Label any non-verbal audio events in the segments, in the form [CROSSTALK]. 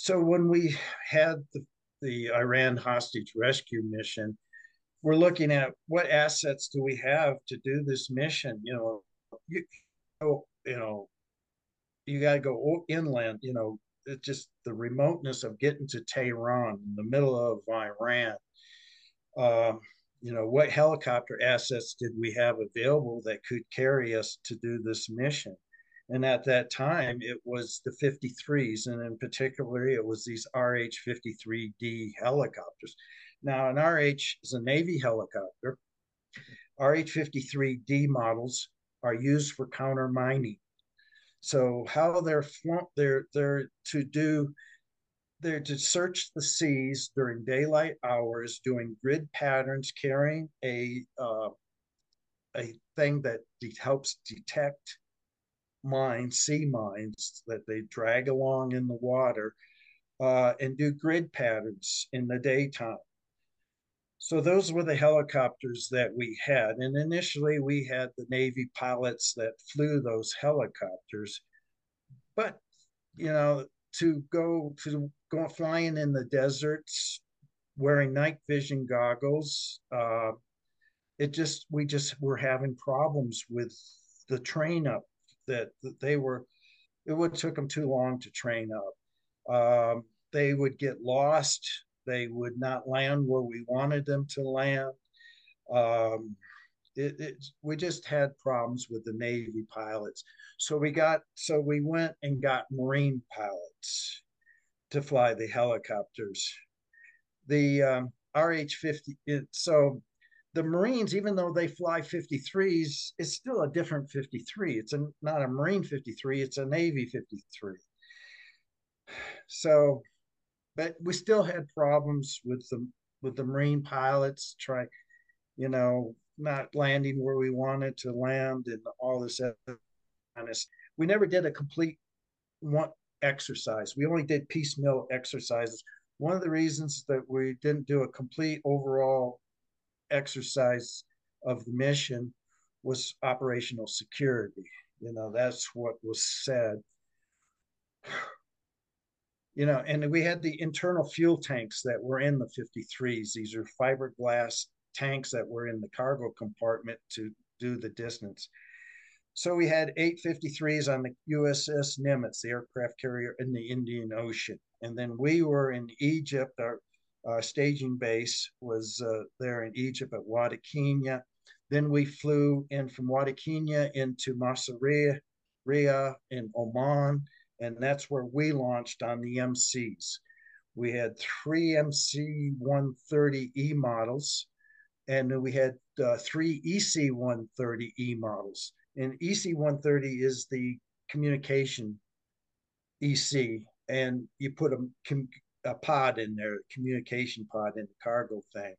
So when we had the, the Iran hostage rescue mission, we're looking at what assets do we have to do this mission? You know, you, you know, you got to go inland. You know, it's just the remoteness of getting to Tehran in the middle of Iran. Um, you know, what helicopter assets did we have available that could carry us to do this mission? And at that time, it was the 53s, and in particular, it was these RH 53D helicopters. Now, an RH is a Navy helicopter. RH 53D models are used for counter mining. So, how they're they're they're to do they're to search the seas during daylight hours, doing grid patterns, carrying a uh, a thing that de- helps detect mines, sea mines that they drag along in the water, uh, and do grid patterns in the daytime. So those were the helicopters that we had. And initially we had the Navy pilots that flew those helicopters. But, you know, to go to go flying in the deserts wearing night vision goggles, uh, it just, we just were having problems with the train up that, that they were, it would took them too long to train up. Um, they would get lost. They would not land where we wanted them to land. Um, it, it, we just had problems with the Navy pilots. So we got, so we went and got Marine pilots to fly the helicopters. The um, RH 50, it, so the Marines, even though they fly 53s, it's still a different 53. It's a, not a Marine 53, it's a Navy 53. So, but we still had problems with the with the Marine pilots try, you know, not landing where we wanted to land and all this. Honest, we never did a complete one exercise. We only did piecemeal exercises. One of the reasons that we didn't do a complete overall exercise of the mission was operational security. You know, that's what was said. You know, and we had the internal fuel tanks that were in the 53s. These are fiberglass tanks that were in the cargo compartment to do the distance. So we had eight 53s on the USS Nimitz, the aircraft carrier in the Indian Ocean. And then we were in Egypt, our our staging base was uh, there in Egypt at Wadi Kena. Then we flew in from Wadi Kena into Masiriyah in Oman, and that's where we launched on the MCs. We had three MC 130E models, and we had uh, three EC 130E models. And EC 130 is the communication EC, and you put a a pod in there, communication pod in the cargo thing.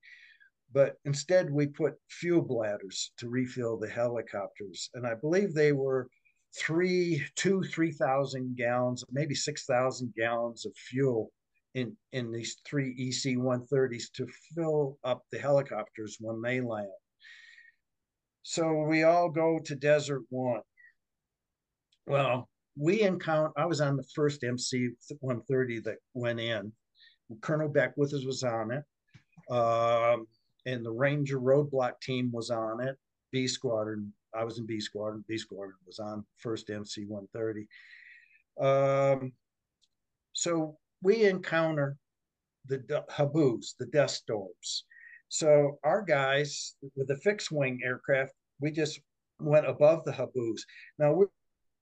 But instead, we put fuel bladders to refill the helicopters. And I believe they were three, two, 3,000 gallons, maybe 6,000 gallons of fuel in, in these three EC 130s to fill up the helicopters when they land. So we all go to Desert One. Well, we encounter. I was on the first MC 130 that went in. Colonel Beckwith was on it. Um, and the Ranger roadblock team was on it. B Squadron, I was in B Squadron. B Squadron was on first MC 130. Um, so we encounter the haboobs, the dust storms. So our guys with the fixed wing aircraft, we just went above the Haboobs. Now we're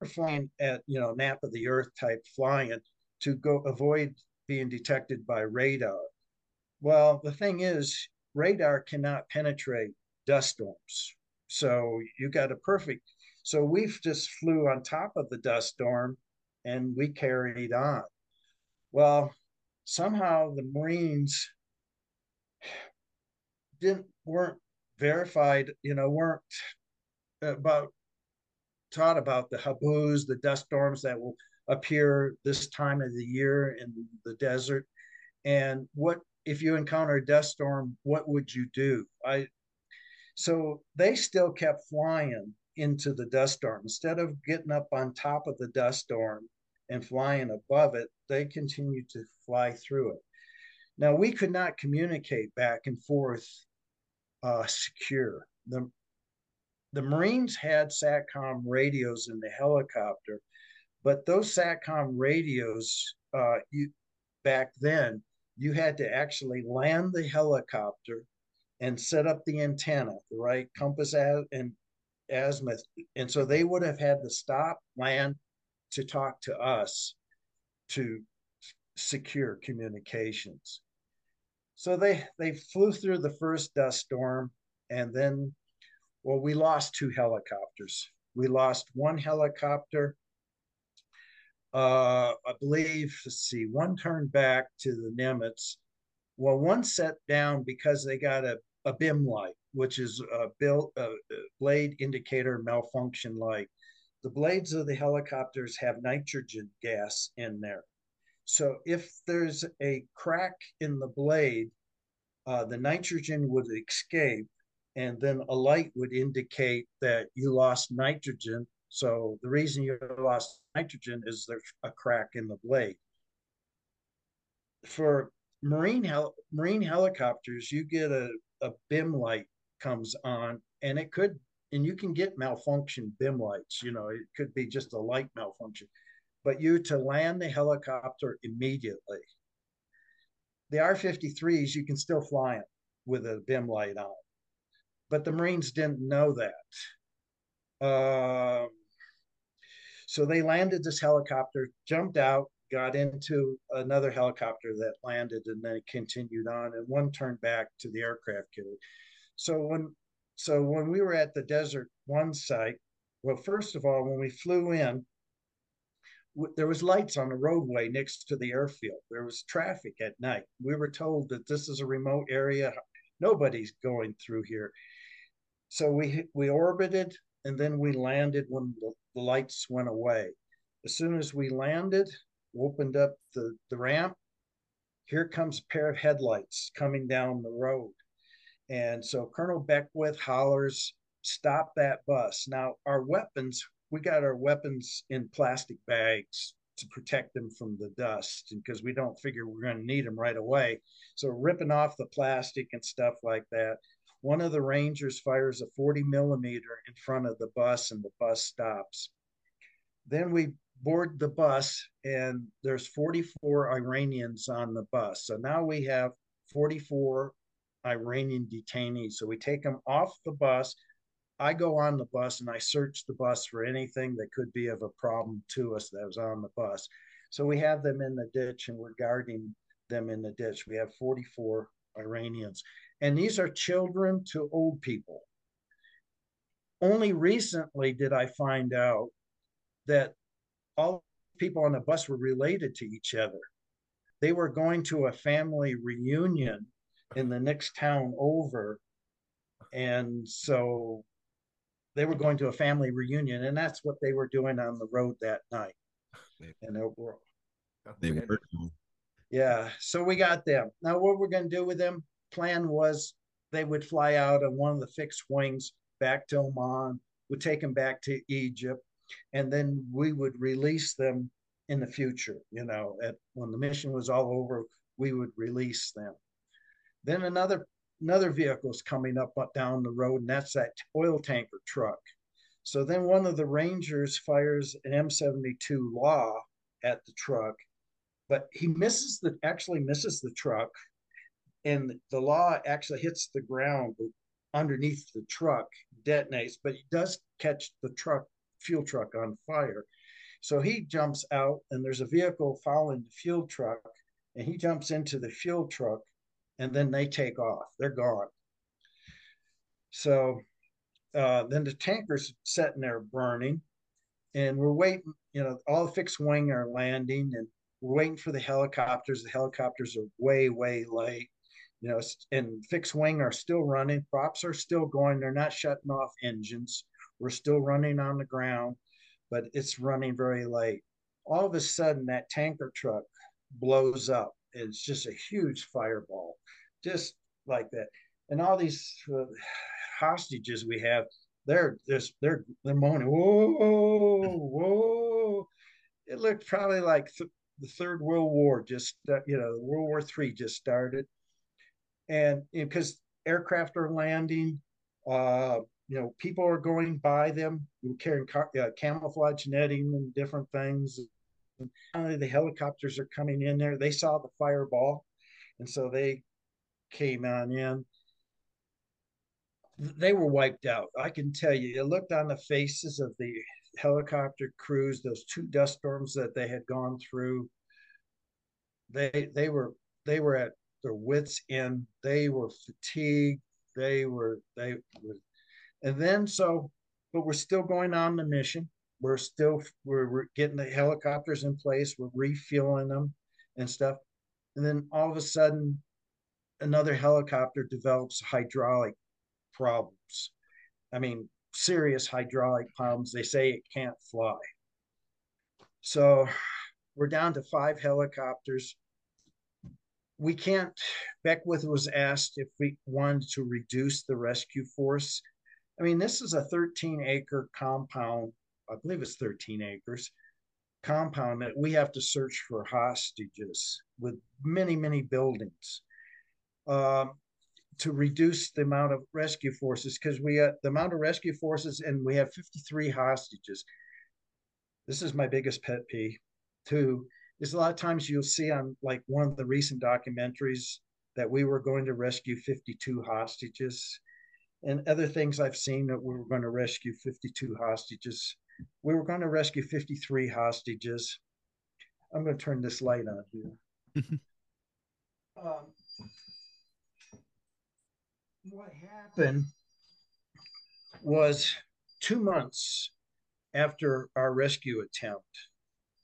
flying at you know nap of the earth type flying to go avoid being detected by radar. Well, the thing is, radar cannot penetrate dust storms. So you got a perfect. So we've just flew on top of the dust storm and we carried on. Well, somehow the Marines didn't weren't verified, you know, weren't about taught about the haboobs, the dust storms that will appear this time of the year in the desert. And what if you encounter a dust storm, what would you do? I so they still kept flying into the dust storm instead of getting up on top of the dust storm and flying above it, they continued to fly through it. Now we could not communicate back and forth uh, secure. The the Marines had SATCOM radios in the helicopter, but those SATCOM radios, uh, you back then, you had to actually land the helicopter and set up the antenna, the right compass and azimuth, and so they would have had to stop, land to talk to us to secure communications. So they they flew through the first dust storm, and then, well, we lost two helicopters. We lost one helicopter. Uh, I believe. Let's see. One turned back to the Nimitz. Well, one set down because they got a, a BIM light, which is a, built, a blade indicator malfunction light. The blades of the helicopters have nitrogen gas in there. So if there's a crack in the blade, uh, the nitrogen would escape, and then a light would indicate that you lost nitrogen. So the reason you lost nitrogen is there's a crack in the blade. For marine hel- marine helicopters, you get a, a BIM light comes on, and it could and you can get malfunction BIM lights. You know, it could be just a light malfunction but you to land the helicopter immediately. The R 53s, you can still fly them with a BIM light on. But the Marines didn't know that. Um, so they landed this helicopter, jumped out, got into another helicopter that landed, and then continued on. And one turned back to the aircraft carrier. So when so when we were at the Desert One site, well, first of all, when we flew in, there was lights on the roadway next to the airfield. There was traffic at night. We were told that this is a remote area. Nobody's going through here. So we we orbited and then we landed when the, the lights went away. As soon as we landed, opened up the, the ramp, here comes a pair of headlights coming down the road. And so Colonel Beckwith hollers, stop that bus. Now, our weapons we got our weapons in plastic bags to protect them from the dust because we don't figure we're going to need them right away. So ripping off the plastic and stuff like that. One of the Rangers fires a 40 millimeter in front of the bus and the bus stops. Then we board the bus and there's 44 Iranians on the bus. So now we have 44 Iranian detainees. So we take them off the bus, I go on the bus and I search the bus for anything that could be of a problem to us that was on the bus. So we have them in the ditch and we're guarding them in the ditch. We have 44 Iranians. And these are children to old people. Only recently did I find out that all people on the bus were related to each other. They were going to a family reunion in the next town over. And so they were going to a family reunion, and that's what they were doing on the road that night. And they were, they were. Yeah, so we got them. Now, what we're going to do with them? Plan was they would fly out on one of the fixed wings back to Oman. Would take them back to Egypt, and then we would release them in the future. You know, at when the mission was all over, we would release them. Then another another vehicle's coming up down the road, and that's that oil tanker truck. So then one of the Rangers fires an M72 law at the truck, but he misses the actually misses the truck, and the law actually hits the ground underneath the truck, detonates, but he does catch the truck fuel truck on fire. So he jumps out, and there's a vehicle following the fuel truck, and he jumps into the fuel truck and then they take off. They're gone. So uh, then the tanker's sitting there burning, and we're waiting. You know, all the fixed wing are landing, and we're waiting for the helicopters. The helicopters are way, way late. You know, and fixed wing are still running. Props are still going. They're not shutting off engines. We're still running on the ground, but it's running very late. All of a sudden, that tanker truck blows up. It's just a huge fireball just like that. And all these uh, hostages we have, they're just they're they're moaning, whoa, whoa. it looked probably like th- the Third World War just uh, you know World War Three just started, and because aircraft are landing, uh, you know people are going by them, carrying car- uh, camouflage netting and different things. And finally, the helicopters are coming in there. They saw the fireball, and so they came on in. They were wiped out. I can tell you. You looked on the faces of the helicopter crews, those two dust storms that they had gone through, they they were they were at their wits end. They were fatigued. They were they were, and then so, but we're still going on the mission. We're still we're, we're getting the helicopters in place. We're refueling them and stuff. And then all of a sudden, another helicopter develops hydraulic problems. I mean, serious hydraulic problems. They say it can't fly. So we're down to five helicopters. We can't, Beckwith was asked if we wanted to reduce the rescue force. I mean, this is a 13 acre compound, I believe it's 13 acres compound that we have to search for hostages with many, many buildings. Um, to reduce the amount of rescue forces because we have the amount of rescue forces and we have 53 hostages. This is my biggest pet peeve too. Is a lot of times you'll see on like one of the recent documentaries that we were going to rescue 52 hostages and other things I've seen that we were going to rescue 52 hostages. We were going to rescue 53 hostages. I'm going to turn this light on here. [LAUGHS] um, what happened was two months after our rescue attempt,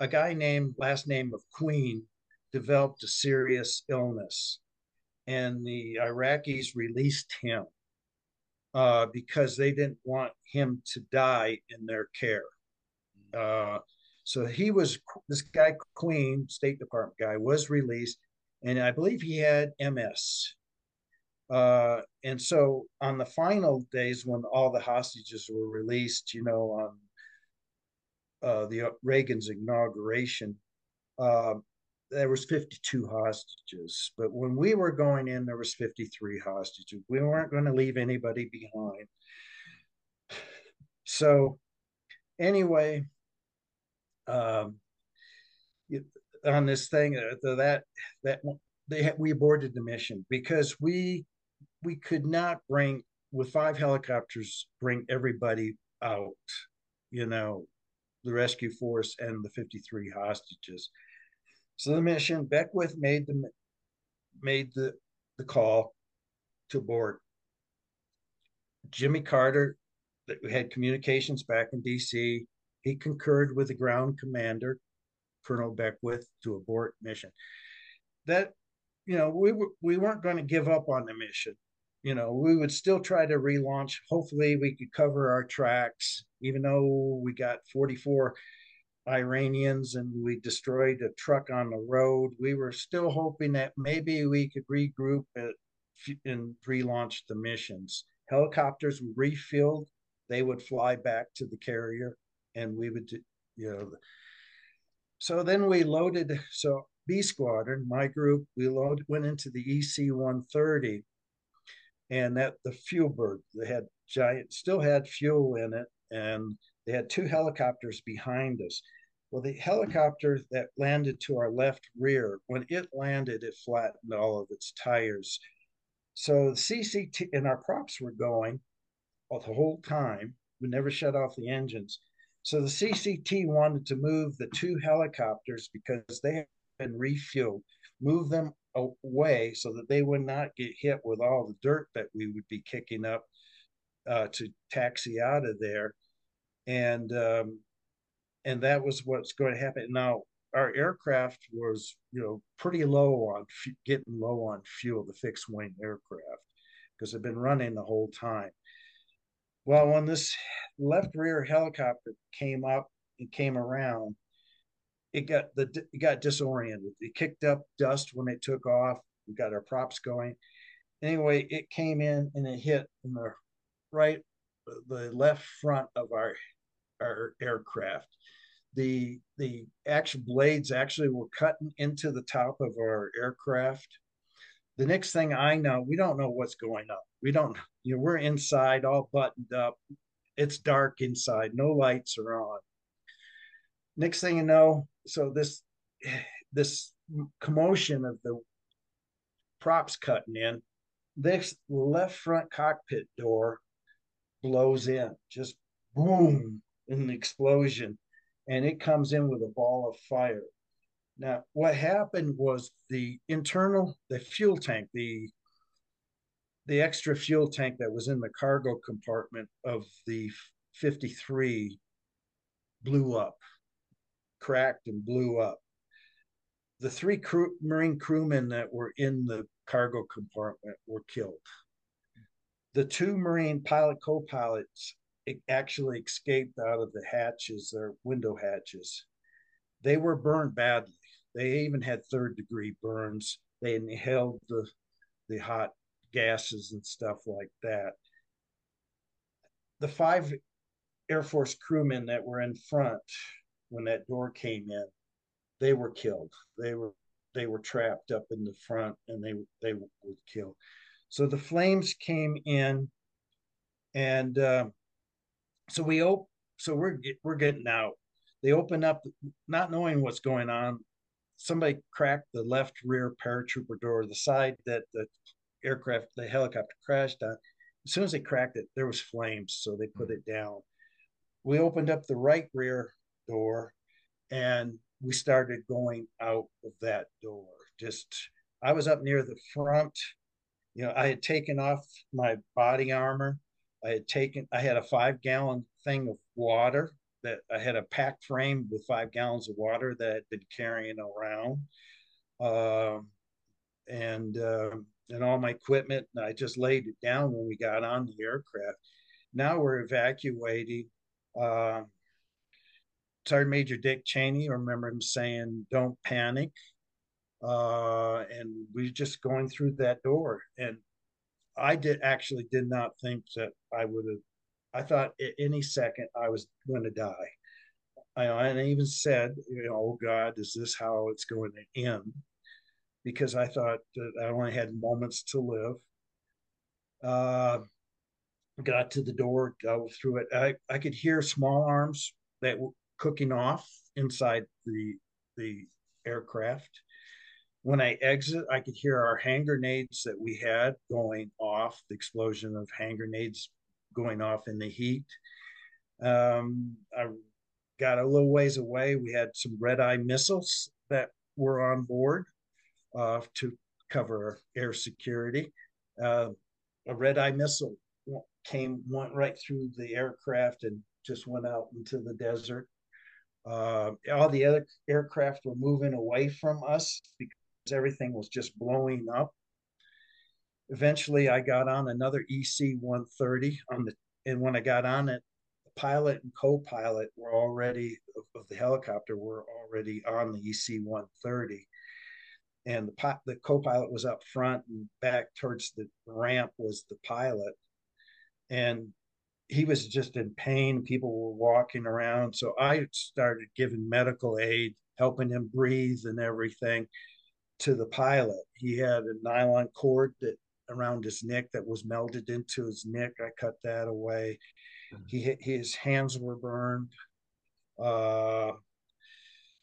a guy named last name of Queen developed a serious illness, and the Iraqis released him uh, because they didn't want him to die in their care. Uh, so he was this guy Queen, State Department guy, was released, and I believe he had MS. Uh, and so on the final days when all the hostages were released, you know, on uh, the uh, Reagan's inauguration, uh, there was 52 hostages. But when we were going in, there was 53 hostages. We weren't going to leave anybody behind. So anyway, um, on this thing, uh, that that they we aborted the mission because we we could not bring with five helicopters bring everybody out you know the rescue force and the 53 hostages. So the mission beckwith made the made the the call to board. Jimmy carter that we had communications back in dc he concurred with the ground commander colonel beckwith to abort mission. That you know we were, we weren't going to give up on the mission you know, we would still try to relaunch. Hopefully, we could cover our tracks, even though we got 44 Iranians and we destroyed a truck on the road. We were still hoping that maybe we could regroup and relaunch the missions. Helicopters refueled, they would fly back to the carrier, and we would, you know. So then we loaded. So B Squadron, my group, we loaded went into the EC 130 and that the fuel bird they had giant still had fuel in it and they had two helicopters behind us. Well the helicopter that landed to our left rear when it landed it flattened all of its tires. So the cct and our props were going the whole time. We never shut off the engines. So the cct wanted to move the two helicopters because they had been refueled move them away so that they would not get hit with all the dirt that we would be kicking up uh, to taxi out of there, and um, and that was what's going to happen. Now our aircraft was you know pretty low on getting low on fuel, the fixed wing aircraft, because they've been running the whole time. Well, when this left rear helicopter came up and came around, it got the it got disoriented. It kicked up dust when it took off. We got our props going. Anyway, it came in and it hit in the right, the left front of our our aircraft. the the actual blades actually were cutting into the top of our aircraft. The next thing I know, we don't know what's going on. We don't, you know, we're inside all buttoned up. It's dark inside, no lights are on. Next thing you know, so this this commotion of the props cutting in, this left front cockpit door blows in, just boom, in the explosion and it comes in with a ball of fire. Now, what happened was the internal, the fuel tank, the the extra fuel tank that was in the cargo compartment of the 53 blew up, cracked and blew up. The three crew, Marine crewmen that were in the cargo compartment were killed. The two Marine pilot co pilots actually escaped out of the hatches or window hatches. They were burned badly. They even had third degree burns. They inhaled the the hot gases and stuff like that. The five Air Force crewmen that were in front when that door came in, they were killed. They were they were trapped up in the front and they they were killed. So the flames came in, and uh, so we op- so we're we're getting out. They open up, not knowing what's going on. Somebody cracked the left rear paratrooper door, the side that the aircraft, the helicopter crashed on. As soon as they cracked it, there was flames, so they put it down. We opened up the right rear door, and we started going out of that door. Just I was up near the front. You know, I had taken off my body armor I had taken, I had a five gallon thing of water that I had a packed frame with five gallons of water that I'd been carrying around. Uh, and, uh, and all my equipment. And I just laid it down when we got on the aircraft. Now we're evacuating. Uh, Sergeant Major Dick Cheney, I remember him saying, don't panic. Uh, and we just going through that door. And I did actually did not think that I would have. I thought at any second I was going to die. I, I even said, you know, oh God, is this how it's going to end? Because I thought that I only had moments to live. Uh, got to the door, go through it. I, I could hear small arms that were cooking off inside the the aircraft when I exit, I could hear our hand grenades that we had going off, the explosion of hand grenades going off in the heat. Um, I got a little ways away. We had some red eye missiles that were on board uh, to cover air security. Uh, a red eye missile came, went right through the aircraft and just went out into the desert. Uh, all the other aircraft were moving away from us because everything was just blowing up. Eventually, I got on another EC 130 on the, and when I got on it, the pilot and co-pilot were already of the helicopter were already on the EC 130, and the the co-pilot was up front and back towards the ramp was the pilot, and he was just in pain. People were walking around, so I started giving medical aid, helping him breathe and everything to the pilot. He had a nylon cord that around his neck that was melted into his neck. I cut that away. Mm-hmm. He his hands were burned. Uh,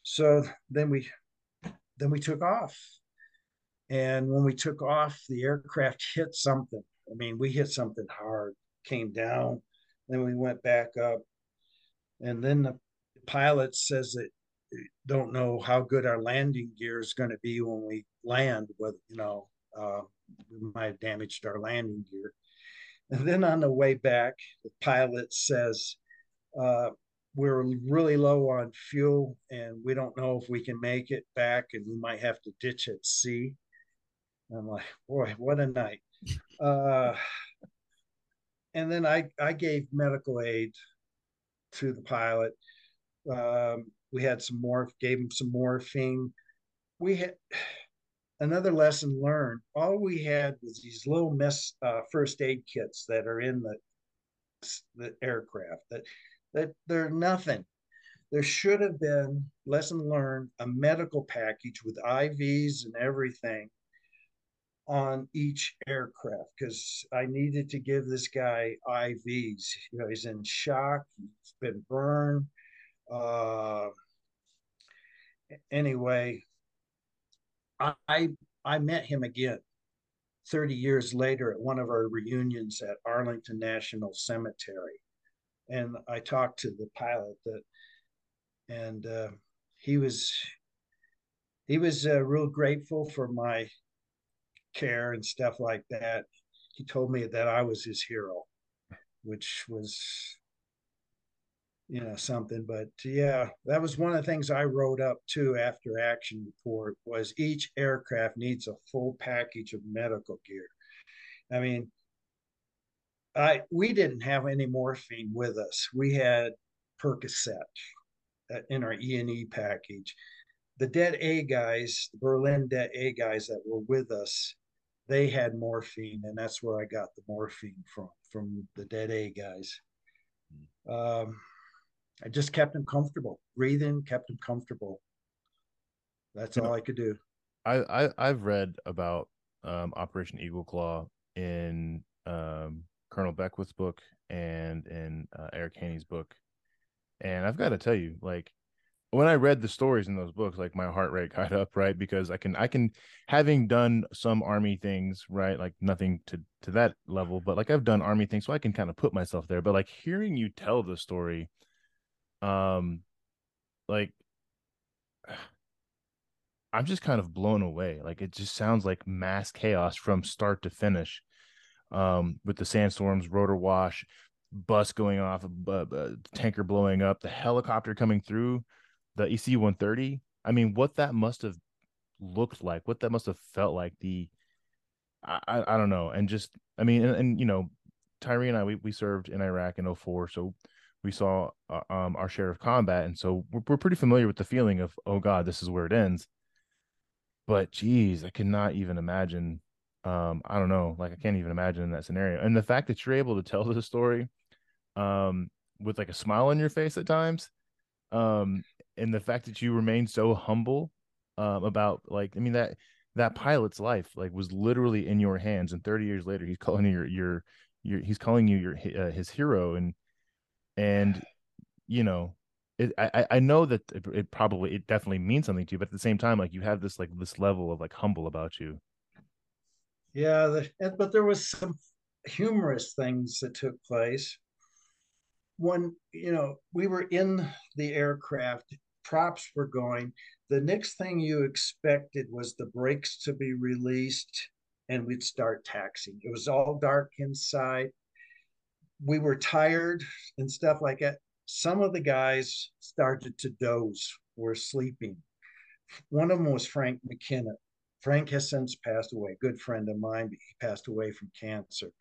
so then we then we took off, and when we took off, the aircraft hit something. I mean, we hit something hard. Came down, then we went back up, and then the pilot says that don't know how good our landing gear is going to be when we land. Whether you know, uh, we might have damaged our landing gear. And then on the way back, the pilot says, uh, "We're really low on fuel, and we don't know if we can make it back, and we might have to ditch at sea." I'm like, "Boy, what a night!" Uh, and then I I gave medical aid to the pilot. Um, we had some more, gave him some morphine. We had [SIGHS] another lesson learned. All we had was these little mess uh, first aid kits that are in the the aircraft that that they're nothing. there should have been lesson learned a medical package with IVs and everything on each aircraft because I needed to give this guy IVs. You know, he's in shock, he's been burned. Uh, anyway, I I met him again 30 years later at one of our reunions at Arlington National Cemetery. And I talked to the pilot that, and uh, he was, he was uh, real grateful for my care and stuff like that. He told me that I was his hero, which was you know something. But yeah that was one of the things i wrote up too after action report was each aircraft needs a full package of medical gear. I mean i we didn't have any morphine with us. We had percocet uh, in our e&e package. The Det A guys the berlin Det A guys that were with us they had morphine and that's where i got the morphine from from the Det A guys um, I just kept him comfortable, breathing, kept him comfortable. That's you all know, I could do. I, I have read about um, Operation Eagle Claw in um, Colonel Beckwith's book and in uh, Eric Haney's book, and I've got to tell you, like when I read the stories in those books, like my heart rate got [LAUGHS] up, right? Because I can, I can, having done some army things, right? Like nothing to to that level, but like I've done army things, so I can kind of put myself there. But like hearing you tell the story um like [SIGHS] i'm just kind of blown away like it just sounds like mass chaos from start to finish um with the sandstorms rotor wash bus going off a, tanker blowing up the helicopter coming through the ec-130 i mean what that must have looked like what that must have felt like the i i, I don't know and just i mean and, and you know tyree and i we, we served in iraq in 04 so we saw uh, um, our share of combat, and so we're, we're pretty familiar with the feeling of oh god, this is where it ends. But geez, I cannot even imagine. Um, I don't know, like I can't even imagine in that scenario. And the fact that you're able to tell [LAUGHS] the story, um, with like a smile on your face at times, um, and the fact that you remain so humble, um, about like I mean that that pilot's life like was literally in your hands, and 30 years later, he's calling you your your your he's calling you your uh, his hero and and you know it, I, I know that it, it, probably it definitely means something to you but at the same time like you have this like this level of like humble about you. Yeah the, but there was some humorous things that took place. When you know we were in the aircraft props were going the next thing you expected was the brakes to be released and we'd start taxiing it was all dark inside we were tired and stuff like that. Some of the guys started to doze, were sleeping. One of them was Frank McKenna. Frank has since passed away, a good friend of mine, but he passed away from cancer.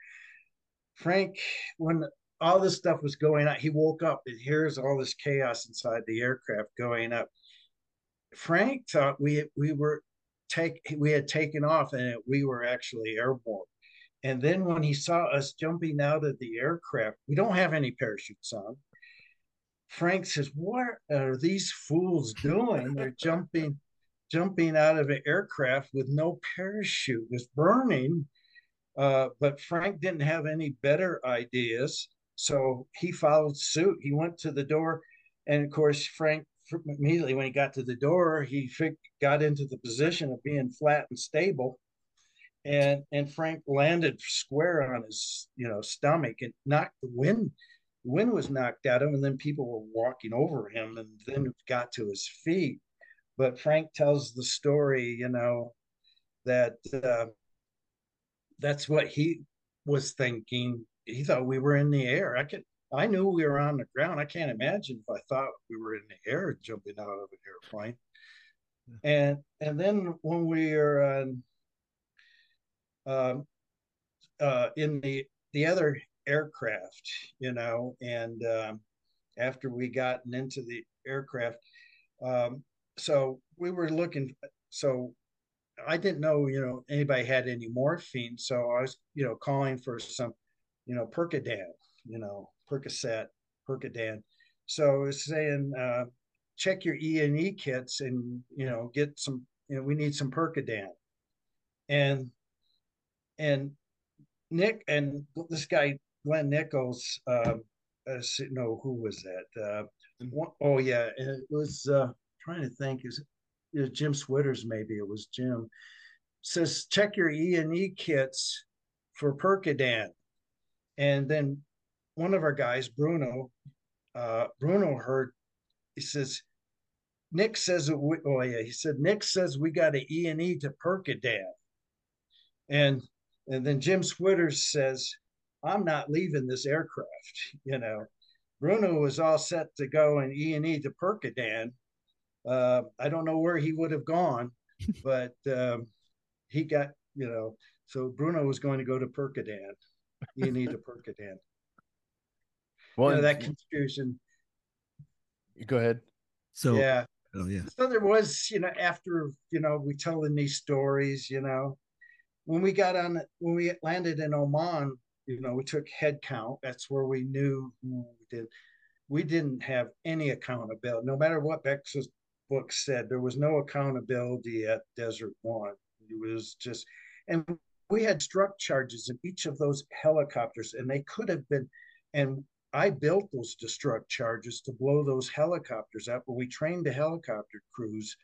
Frank, when all this stuff was going on, he woke up and here's all this chaos inside the aircraft going up. Frank thought we we were take we had taken off and we were actually airborne. And then when he saw us jumping out of the aircraft, we don't have any parachutes on. Frank says, "What are these fools doing? [LAUGHS] They're jumping, jumping out of an aircraft with no parachute. It's burning." Uh, but Frank didn't have any better ideas, so he followed suit. He went to the door, and of course, Frank immediately when he got to the door, he got into the position of being flat and stable and and Frank landed square on his you know stomach and knocked the wind. The wind was knocked out of him, and then people were walking over him, and then got to his feet. But Frank tells the story, you know, that uh, that's what he was thinking. He thought we were in the air. I could, I knew we were on the ground. I can't imagine if I thought we were in the air jumping out of an airplane. And and then when we are on um, uh, in the the other aircraft, you know, and um, after we gotten into the aircraft, um, so we were looking. So I didn't know, you know, anybody had any morphine, so I was, you know, calling for some, you know, Percodan, you know, Percocet, Percodan. So it's saying, uh, check your E and E kits and you know get some. You know, we need some Percodan, and and Nick and this guy Glenn Nichols. Um, uh, no, who was that? Uh, one, oh yeah, it was. Uh, trying to think. Is it was Jim Switters? Maybe it was Jim. Says check your E and E kits for Percodan, and then one of our guys, Bruno, uh, Bruno heard. He says, Nick says, we, oh yeah, he said Nick says we got an E and E to Percodan, and and then Jim Switters says, I'm not leaving this aircraft. [LAUGHS] You know, Bruno was all set to go in E and E to Percodan. Uh, I don't know where he would have gone, [LAUGHS] but um, he got you know. So Bruno was going to go to Percodan, E need to Percodan. Well, you know, that confusion. Go ahead. So yeah, oh yeah. So there was, you know, after you know we telling these stories, you know, when we got on when we landed in Oman, you know, we took head count. That's where we knew we did. We didn't have any accountability. No matter what Bex's book said, there was no accountability at Desert One. It was just, and we had struck charges in each of those helicopters, and they could have been. And I built those destruct charges to blow those helicopters up. But we trained the helicopter crews,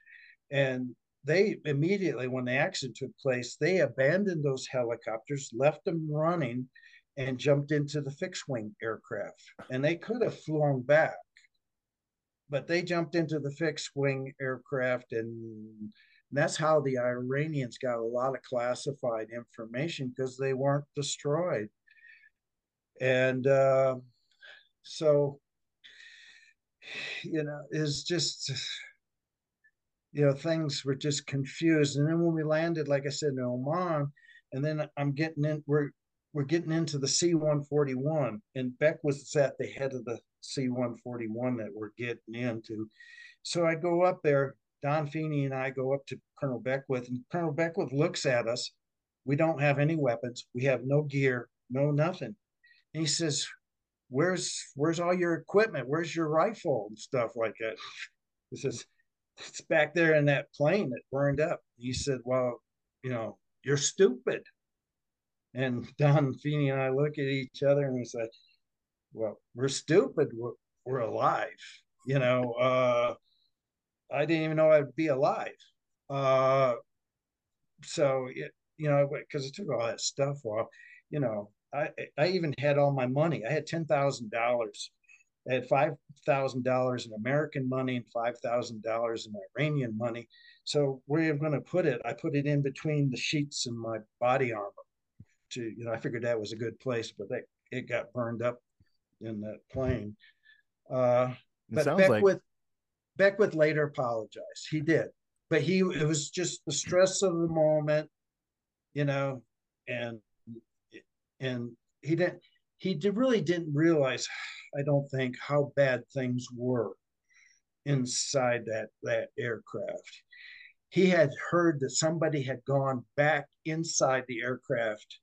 and they immediately, when the accident took place, they abandoned those helicopters, left them running, and jumped into the fixed wing aircraft. And they could have flown back, but they jumped into the fixed wing aircraft. And that's how the Iranians got a lot of classified information because they weren't destroyed. And uh, so, you know, it's just, you know, things were just confused. And then when we landed, like I said, in Oman, and then I'm getting in, we're we're getting into the C-141, and Beck was at the head of the C-141 that we're getting into. So I go up there. Don Feeney and I go up to Colonel Beckwith, and Colonel Beckwith looks at us. We don't have any weapons. We have no gear, no nothing. And he says, "Where's where's all your equipment? Where's your rifle and stuff like that?" He says, "It's back there in that plane that burned up." He said, "Well, you know, you're stupid." And Don Feeney and I look at each other and we say, well, we're stupid. We're, we're alive. You know, uh, I didn't even know I'd be alive. Uh, so, it, you know, because it took all that stuff off, you know, I, I even had all my money. I had $10,000. I had $5,000 in American money and $5,000 in Iranian money. So where I'm going to put it, I put it in between the sheets and my body armor to you know I figured that was a good place, but that it got burned up in that plane. Uh, but Beckwith like... Beckwith later apologized. He did, but he it was just the stress of the moment, you know, and and he didn't he did, really didn't realize I don't think how bad things were inside that that aircraft. He had heard that somebody had gone back inside the aircraft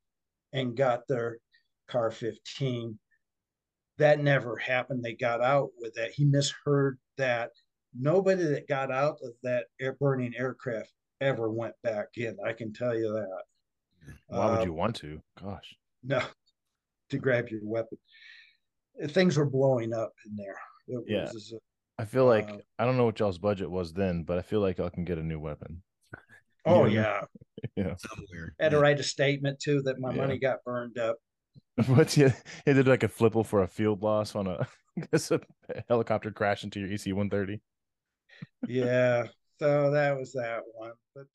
and got their CAR-15. That never happened. They got out with that. He misheard that. Nobody that got out of that air burning aircraft ever went back in. I can tell you that. Why would uh, you want to? Gosh. No, [LAUGHS] to grab your weapon. Things were blowing up in there. It yeah. Was, I feel like uh, I don't know what y'all's budget was then, but I feel like I can get a new weapon. [LAUGHS] Oh yeah, [LAUGHS] yeah. Somewhere. Had to write a statement too that my yeah. money got burned up. What's you? He did like a FLIPL for a field loss on a, a helicopter crash into your EC one thirty. Yeah, so that was that one, but.